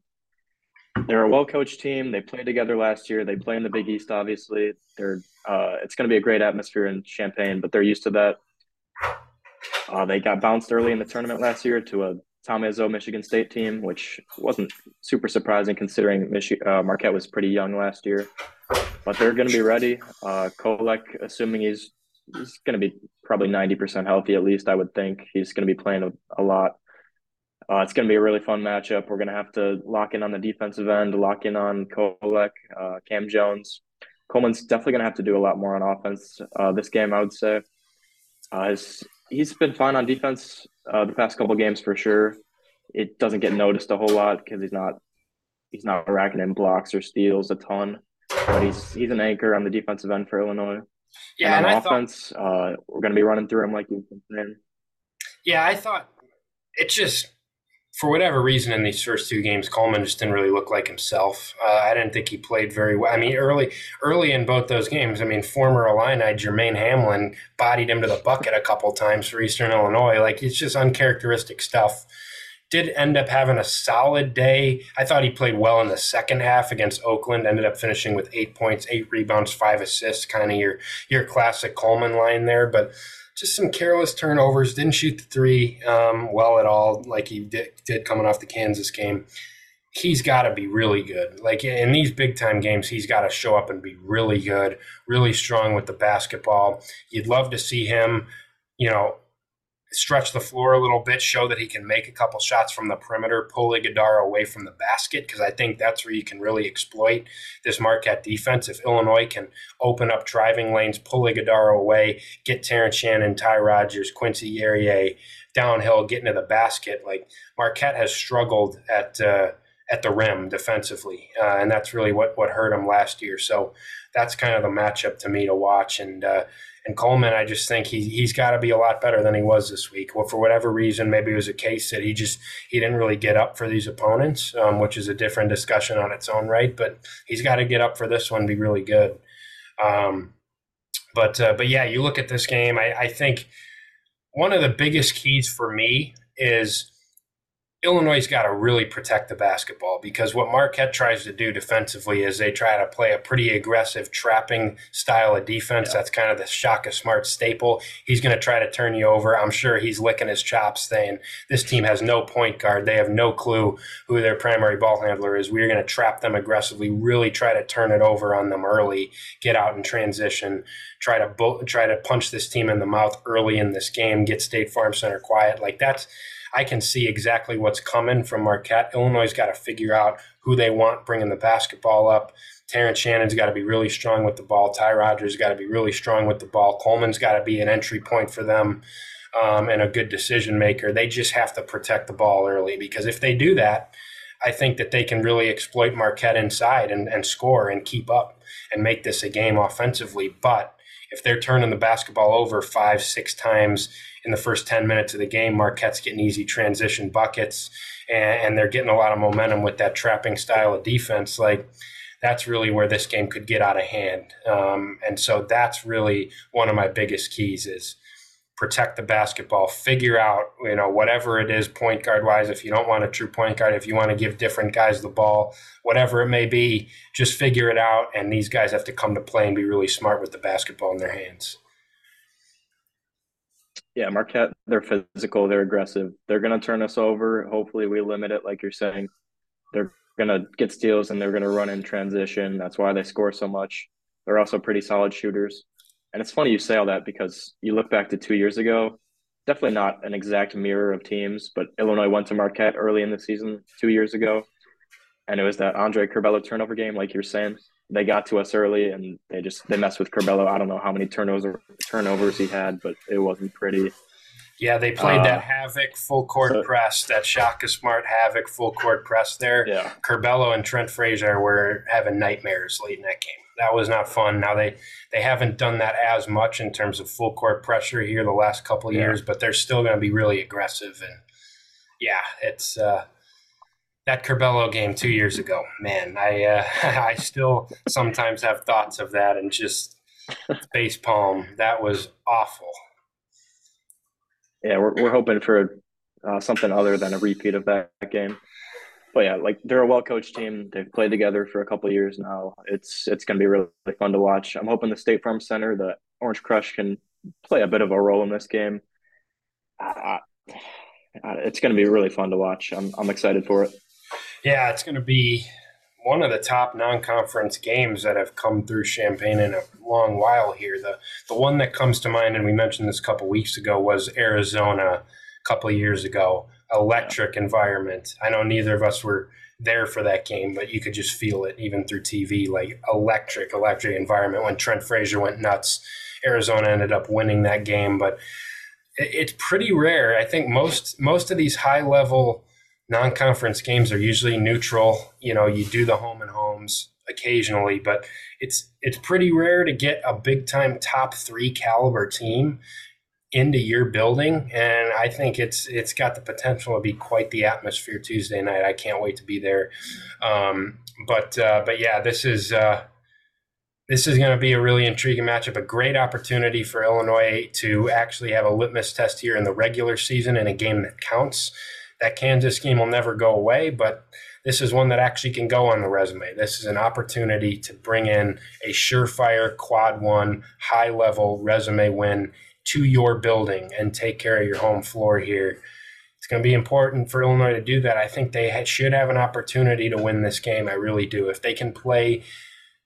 They're a well-coached team. They played together last year. They play in the Big East, obviously. They're uh, it's going to be a great atmosphere in Champaign, but they're used to that. Uh, they got bounced early in the tournament last year to a Tom Izzo Michigan State team, which wasn't super surprising considering Michi- uh, Marquette was pretty young last year. But they're going to be ready. Uh, Kolek, assuming he's he's going to be probably ninety percent healthy at least, I would think he's going to be playing a, a lot. Uh, it's going to be a really fun matchup. We're going to have to lock in on the defensive end, lock in on Kolek, uh, Cam Jones. Coleman's definitely going to have to do a lot more on offense uh, this game, I would say. Uh, his he's been fine on defense uh, the past couple games for sure. It doesn't get noticed a whole lot because he's not he's not racking in blocks or steals a ton, but he's he's an anchor on the defensive end for Illinois. Yeah, and on and offense, thought, uh, we're going to be running through him like you've been saying. Yeah, I thought it just for whatever reason in these first two games, Coleman just didn't really look like himself. Uh, I didn't think he played very well. I mean, early early in both those games, I mean, former Illini Jermaine Hamlin bodied him to the bucket a couple times for Eastern Illinois. Like it's just uncharacteristic stuff. Did end up having a solid day. I thought he played well in the second half against Oakland. Ended up finishing with eight points, eight rebounds, five assists. Kind of your your classic Coleman line there, but just some careless turnovers. Didn't shoot the three um, well at all, like he did, did coming off the Kansas game. He's got to be really good. Like in these big time games, he's got to show up and be really good, really strong with the basketball. You'd love to see him, you know, stretch the floor a little bit, show that he can make a couple shots from the perimeter, pull Ighodaro away from the basket, because I think that's where you can really exploit this Marquette defense. If Illinois can open up driving lanes, pull Ighodaro away, get Terrence Shannon, Ty Rodgers, Quincy Guerrier downhill, get into the basket, like Marquette has struggled at uh, at the rim defensively, uh, and that's really what what hurt him last year. So that's kind of the matchup to me to watch, and uh, and Coleman, I just think he he's got to be a lot better than he was this week. Well, for whatever reason, maybe it was a case that he just he didn't really get up for these opponents, um, which is a different discussion on its own right. But he's got to get up for this one, be really good. Um, but uh, but yeah, you look at this game. I, I think one of the biggest keys for me is Illinois' got to really protect the basketball because what Marquette tries to do defensively is they try to play a pretty aggressive trapping style of defense. Yeah. That's kind of the Shaka Smart staple. He's going to try to turn you over. I'm sure he's licking his chops saying, This team has no point guard. They have no clue who their primary ball handler is. We're going to trap them aggressively, really try to turn it over on them early, get out in transition, try to, bo- try to punch this team in the mouth early in this game, get State Farm Center quiet. Like that's I can see exactly what's coming from Marquette. Illinois' got to figure out who they want bringing the basketball up. Terrence Shannon's got to be really strong with the ball. Ty Rodgers got to be really strong with the ball. Coleman's got to be an entry point for them um, and a good decision maker. They just have to protect the ball early because if they do that, I think that they can really exploit Marquette inside and, and score and keep up and make this a game offensively. But if they're turning the basketball over five, six times in the first 10 minutes of the game, Marquette's getting easy transition buckets and, and they're getting a lot of momentum with that trapping style of defense. Like, that's really where this game could get out of hand. Um, and so that's really one of my biggest keys is protect the basketball, figure out, you know, whatever it is point guard wise, if you don't want a true point guard, if you want to give different guys the ball, whatever it may be, just figure it out. And these guys have to come to play and be really smart with the basketball in their hands. Yeah, Marquette, they're physical, they're aggressive. They're going to turn us over. Hopefully, we limit it, like you're saying. They're going to get steals and they're going to run in transition. That's why they score so much. They're also pretty solid shooters. And it's funny you say all that because you look back to two years ago, definitely not an exact mirror of teams, but Illinois went to Marquette early in the season two years ago. And it was that Andre Curbelo turnover game, like you're saying. They got to us early and they just they messed with Curbelo. I don't know how many turnovers turnovers he had, but it wasn't pretty. Yeah, they played uh, that havoc full court so, press, that Shaka Smart havoc full court press there. Yeah. Curbelo and Trent Frazier were having nightmares late in that game that was not fun. Now they they haven't done that as much in terms of full court pressure here the last couple yeah. years, but they're still going to be really aggressive. And yeah, it's uh, that Curbelo game two years ago. Man, I uh, I still sometimes have thoughts of that and just base palm. That was awful. Yeah, we're we're hoping for uh, something other than a repeat of that game but yeah, like they're a well coached team. They've played together for a couple years now. It's it's going to be really, really fun to watch. I'm hoping the State Farm Center, the Orange Crush, can play a bit of a role in this game. Uh, it's going to be really fun to watch. I'm I'm excited for it. Yeah, it's going to be one of the top non-conference games that have come through Champaign in a long while here. The the one that comes to mind, and we mentioned this a couple weeks ago, was Arizona a couple years ago electric environment. I know neither of us were there for that game, but you could just feel it even through TV, like electric, electric environment. When Trent Frazier went nuts, Arizona ended up winning that game, but it's pretty rare. I think most most of these high level non-conference games are usually neutral. You know, you do the home and homes occasionally, but it's it's pretty rare to get a big time top three caliber team into your building, and I think it's it's got the potential to be quite the atmosphere Tuesday night. I can't wait to be there. Um, but uh, but yeah, this is uh, this is going to be a really intriguing matchup. A great opportunity for Illinois to actually have a litmus test here in the regular season in a game that counts. That Kansas game will never go away, but this is one that actually can go on the resume. This is an opportunity to bring in a surefire quad one high level resume win to your building and take care of your home floor here. It's going to be important for Illinois to do that. I think they should have an opportunity to win this game. I really do. If they can play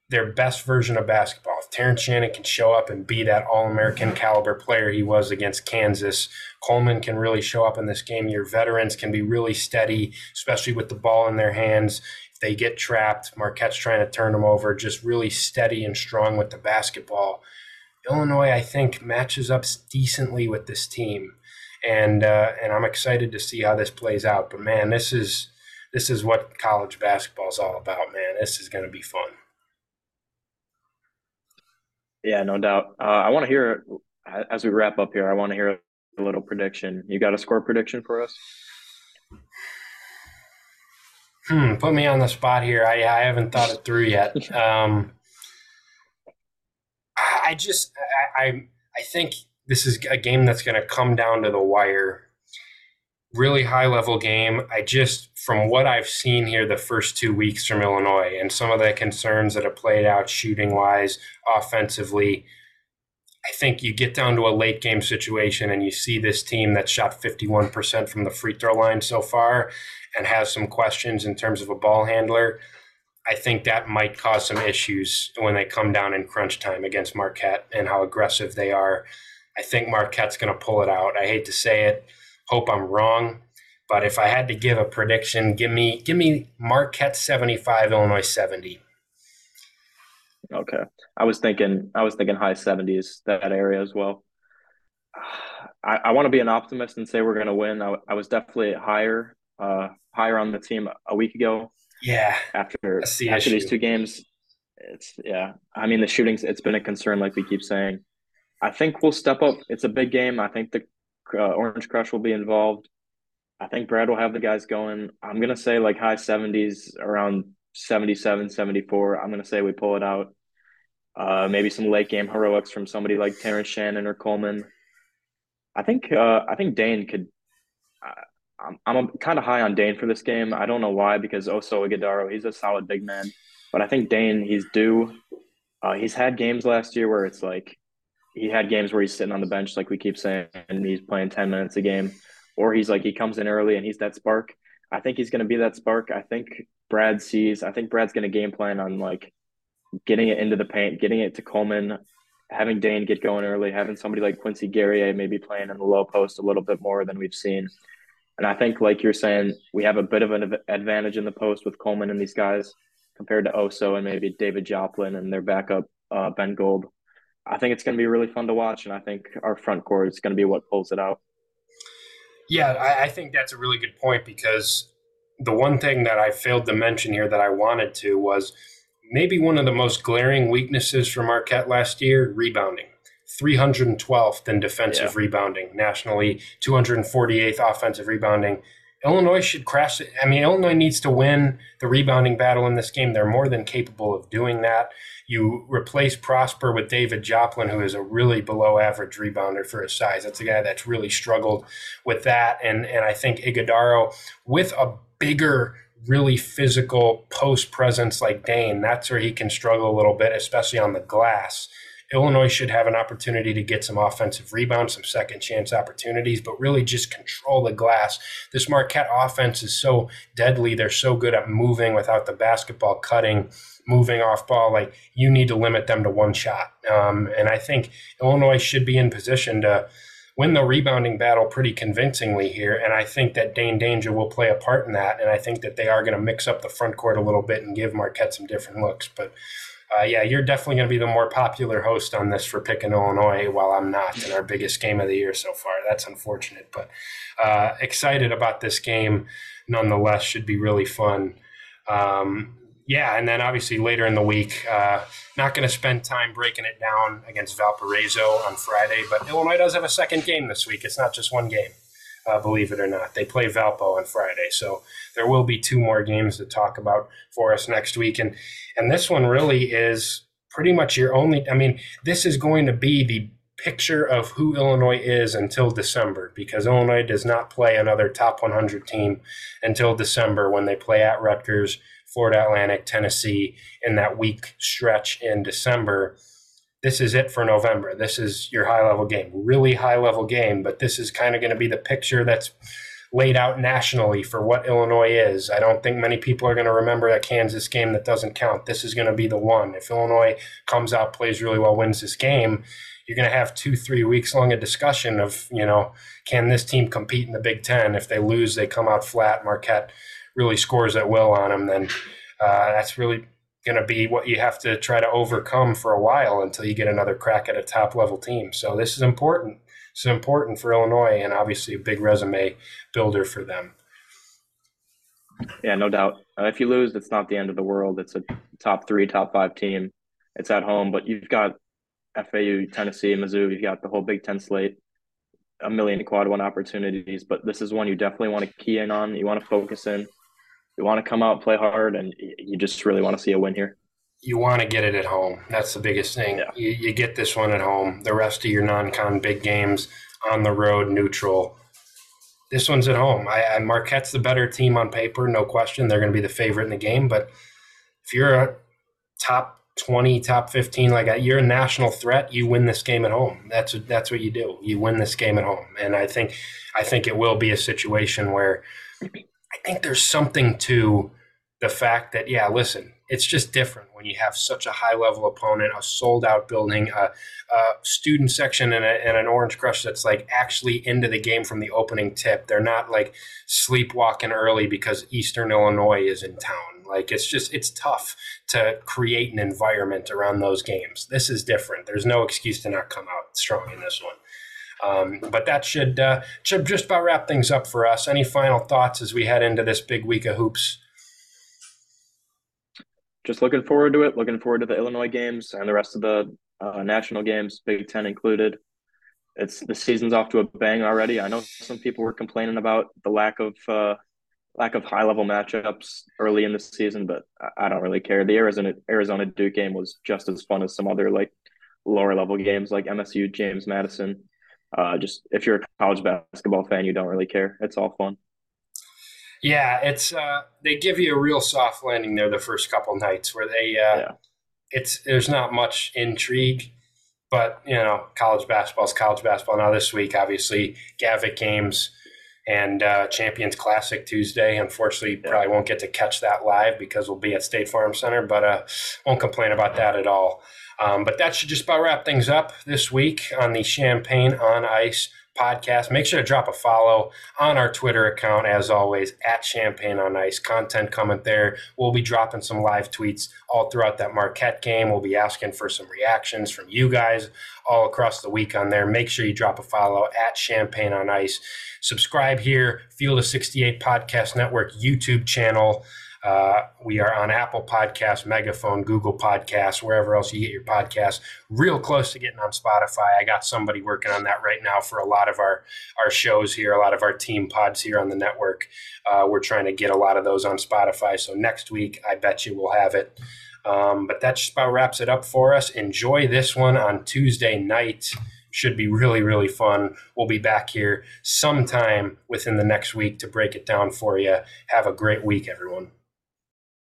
their best version of basketball, if Terrence Shannon can show up and be that All American caliber player he was against Kansas, Coleman can really show up in this game. Your veterans can be really steady, especially with the ball in their hands. If they get trapped, Marquette's trying to turn them over, just really steady and strong with the basketball. Illinois, I think, matches up decently with this team, and uh, and I'm excited to see how this plays out. But man, this is this is what college basketball is all about, man. This is going to be fun. Yeah, no doubt. Uh, I want to hear as we wrap up here. I want to hear a little prediction. You got a score prediction for us? Hmm, put me on the spot here. I I haven't thought it through yet. Um, I just I, I I think this is a game that's going to come down to the wire. Really high level game. I just, from what I've seen here the first two weeks from Illinois and some of the concerns that have played out shooting wise, offensively, I think you get down to a late game situation and you see this team that shot 51% from the free throw line so far and has some questions in terms of a ball handler. I think that might cause some issues when they come down in crunch time against Marquette and how aggressive they are. I think Marquette's going to pull it out. I hate to say it. Hope I'm wrong. But if I had to give a prediction, give me give me Marquette 75, Illinois 70. Okay. I was thinking I was thinking high 70s that area as well. I, I want to be an optimist and say we're going to win. I, I was definitely higher uh, higher on the team a week ago. Yeah. After after these two games, it's yeah. I mean the shootings. It's been a concern, like we keep saying. I think we'll step up. It's a big game. I think the uh, Orange Crush will be involved. I think Brad will have the guys going. I'm gonna say like high 70s, around 77, 74. I'm gonna say we pull it out. Uh, maybe some late game heroics from somebody like Terrence Shannon or Coleman. I think uh, I think Dain could I'm, I'm kind of high on Dain for this game. I don't know why, because Oso Ighodaro, he's a solid big man. But I think Dain he's due. Uh, he's had games last year where it's like he had games where he's sitting on the bench, like we keep saying, and he's playing 10 minutes a game. Or he's like, he comes in early and he's that spark. I think he's going to be that spark. I think Brad sees, I think Brad's going to game plan on like getting it into the paint, getting it to Coleman, having Dain get going early, having somebody like Quincy Guerrier maybe playing in the low post a little bit more than we've seen. And I think, like you're saying, we have a bit of an advantage in the post with Coleman and these guys compared to Oso and maybe David Joplin and their backup uh, Ben Gold. I think it's going to be really fun to watch, and I think our front court is going to be what pulls it out. Yeah, I, I think that's a really good point because the one thing that I failed to mention here that I wanted to was maybe one of the most glaring weaknesses for Marquette last year rebounding. 312th in defensive yeah. rebounding nationally, 248th offensive rebounding. Illinois should crash it. I mean, Illinois needs to win the rebounding battle in this game. They're more than capable of doing that. You replace Prosper with David Joplin, who is a really below average rebounder for his size. That's a guy that's really struggled with that. And and I think Ighodaro with a bigger really physical post presence like Dain, that's where he can struggle a little bit, especially on the glass. Illinois should have an opportunity to get some offensive rebounds, some second chance opportunities, but really just control the glass. This Marquette offense is so deadly. They're so good at moving without the basketball cutting, moving off ball. Like you need to limit them to one shot. Um, and I think Illinois should be in position to win the rebounding battle pretty convincingly here. And I think that Dain Dainja will play a part in that. And I think that they are going to mix up the front court a little bit and give Marquette some different looks. But uh, yeah, you're definitely going to be the more popular host on this for picking Illinois, while I'm not in our biggest game of the year so far. That's unfortunate, but uh, excited about this game nonetheless. Should be really fun. Um, yeah, and then obviously later in the week, uh, not going to spend time breaking it down against Valparaiso on Friday, but Illinois does have a second game this week. It's not just one game, uh, believe it or not. They play Valpo on Friday, so there will be two more games to talk about for us next week, and and this one really is pretty much your only. I mean, this is going to be the picture of who Illinois is until December because Illinois does not play another top 100 team until December when they play at Rutgers Florida Atlantic, Tennessee in that week stretch in December. This is it for November. This is your high level game, really high level game, but this is kind of going to be the picture that's laid out nationally for what Illinois is. I don't think many people are going to remember that Kansas game that doesn't count. This is going to be the one. If Illinois comes out, plays really well, wins this game, you're going to have two, three weeks long a discussion of, you know, can this team compete in the Big Ten? If they lose, they come out flat. Marquette really scores at will on them, then uh, that's really going to be what you have to try to overcome for a while until you get another crack at a top level team. So this is important. It's important for Illinois and obviously a big resume builder for them. Yeah, no doubt. Uh, if you lose, it's not the end of the world. It's a top three, top five team. It's at home, but you've got FAU, Tennessee, Mizzou. You've got the whole Big Ten slate, a million quad one opportunities. But this is one you definitely want to key in on. You want to focus in you want to come out play hard and you just really want to see a win here. You want to get it at home. That's the biggest thing. Yeah. you, you get this one at home. The rest of your non-con big games on the road neutral. This one's at home. I, I marquette's the better team on paper no question. They're going to be the favorite in the game but if you're a top 20 top 15 like a, you're a national threat you win this game at home. That's that's what you do. You win this game at home. And i think i think it will be a situation where I think there's something to the fact that, yeah, listen, it's just different when you have such a high level opponent, a sold out building, a, a student section, and, a, and, an Orange Crush that's like actually into the game from the opening tip. They're not like sleepwalking early because Eastern Illinois is in town. Like it's just, it's tough to create an environment around those games. This is different. There's no excuse to not come out strong in this one. Um, but that should uh, should just about wrap things up for us. Any final thoughts as we head into this big week of hoops? Just looking forward to it. Looking forward to the Illinois games and the rest of the uh, national games, Big Ten included. It's the season's off to a bang already. I know some people were complaining about the lack of uh, lack of high level matchups early in the season, but I, don't really care. The Arizona Arizona Duke game was just as fun as some other like lower level games like MSU James Madison uh, just if you're a college basketball fan, you don't really care. It's all fun. Yeah, it's uh, they give you a real soft landing there the first couple nights where they uh, yeah. it's there's not much intrigue, but you know college basketball is college basketball. Now this week, obviously, Gavitt games and uh, Champions Classic Tuesday. Unfortunately, yeah. probably won't get to catch that live because we'll be at State Farm Center, but uh, won't complain about that at all. Um, but that should just about wrap things up this week on the Champaign on Ice podcast. Make sure to drop a follow on our Twitter account, as always, at Champaign on Ice. Content coming there. We'll be dropping some live tweets all throughout that Marquette game. We'll be asking for some reactions from you guys all across the week on there. Make sure you drop a follow at Champaign on Ice. Subscribe here, Field of 68 Podcast Network YouTube channel. Uh, we are on Apple Podcasts, Megaphone, Google Podcasts, wherever else you get your podcasts. Real close to getting on Spotify. I got somebody working on that right now for a lot of our our shows here, a lot of our team pods here on the network. Uh, we're trying to get a lot of those on Spotify. So next week, I bet you we'll have it. Um, but that just about wraps it up for us. Enjoy this one on Tuesday night should be really, really fun. We'll be back here sometime within the next week to break it down for you. Have a great week, everyone.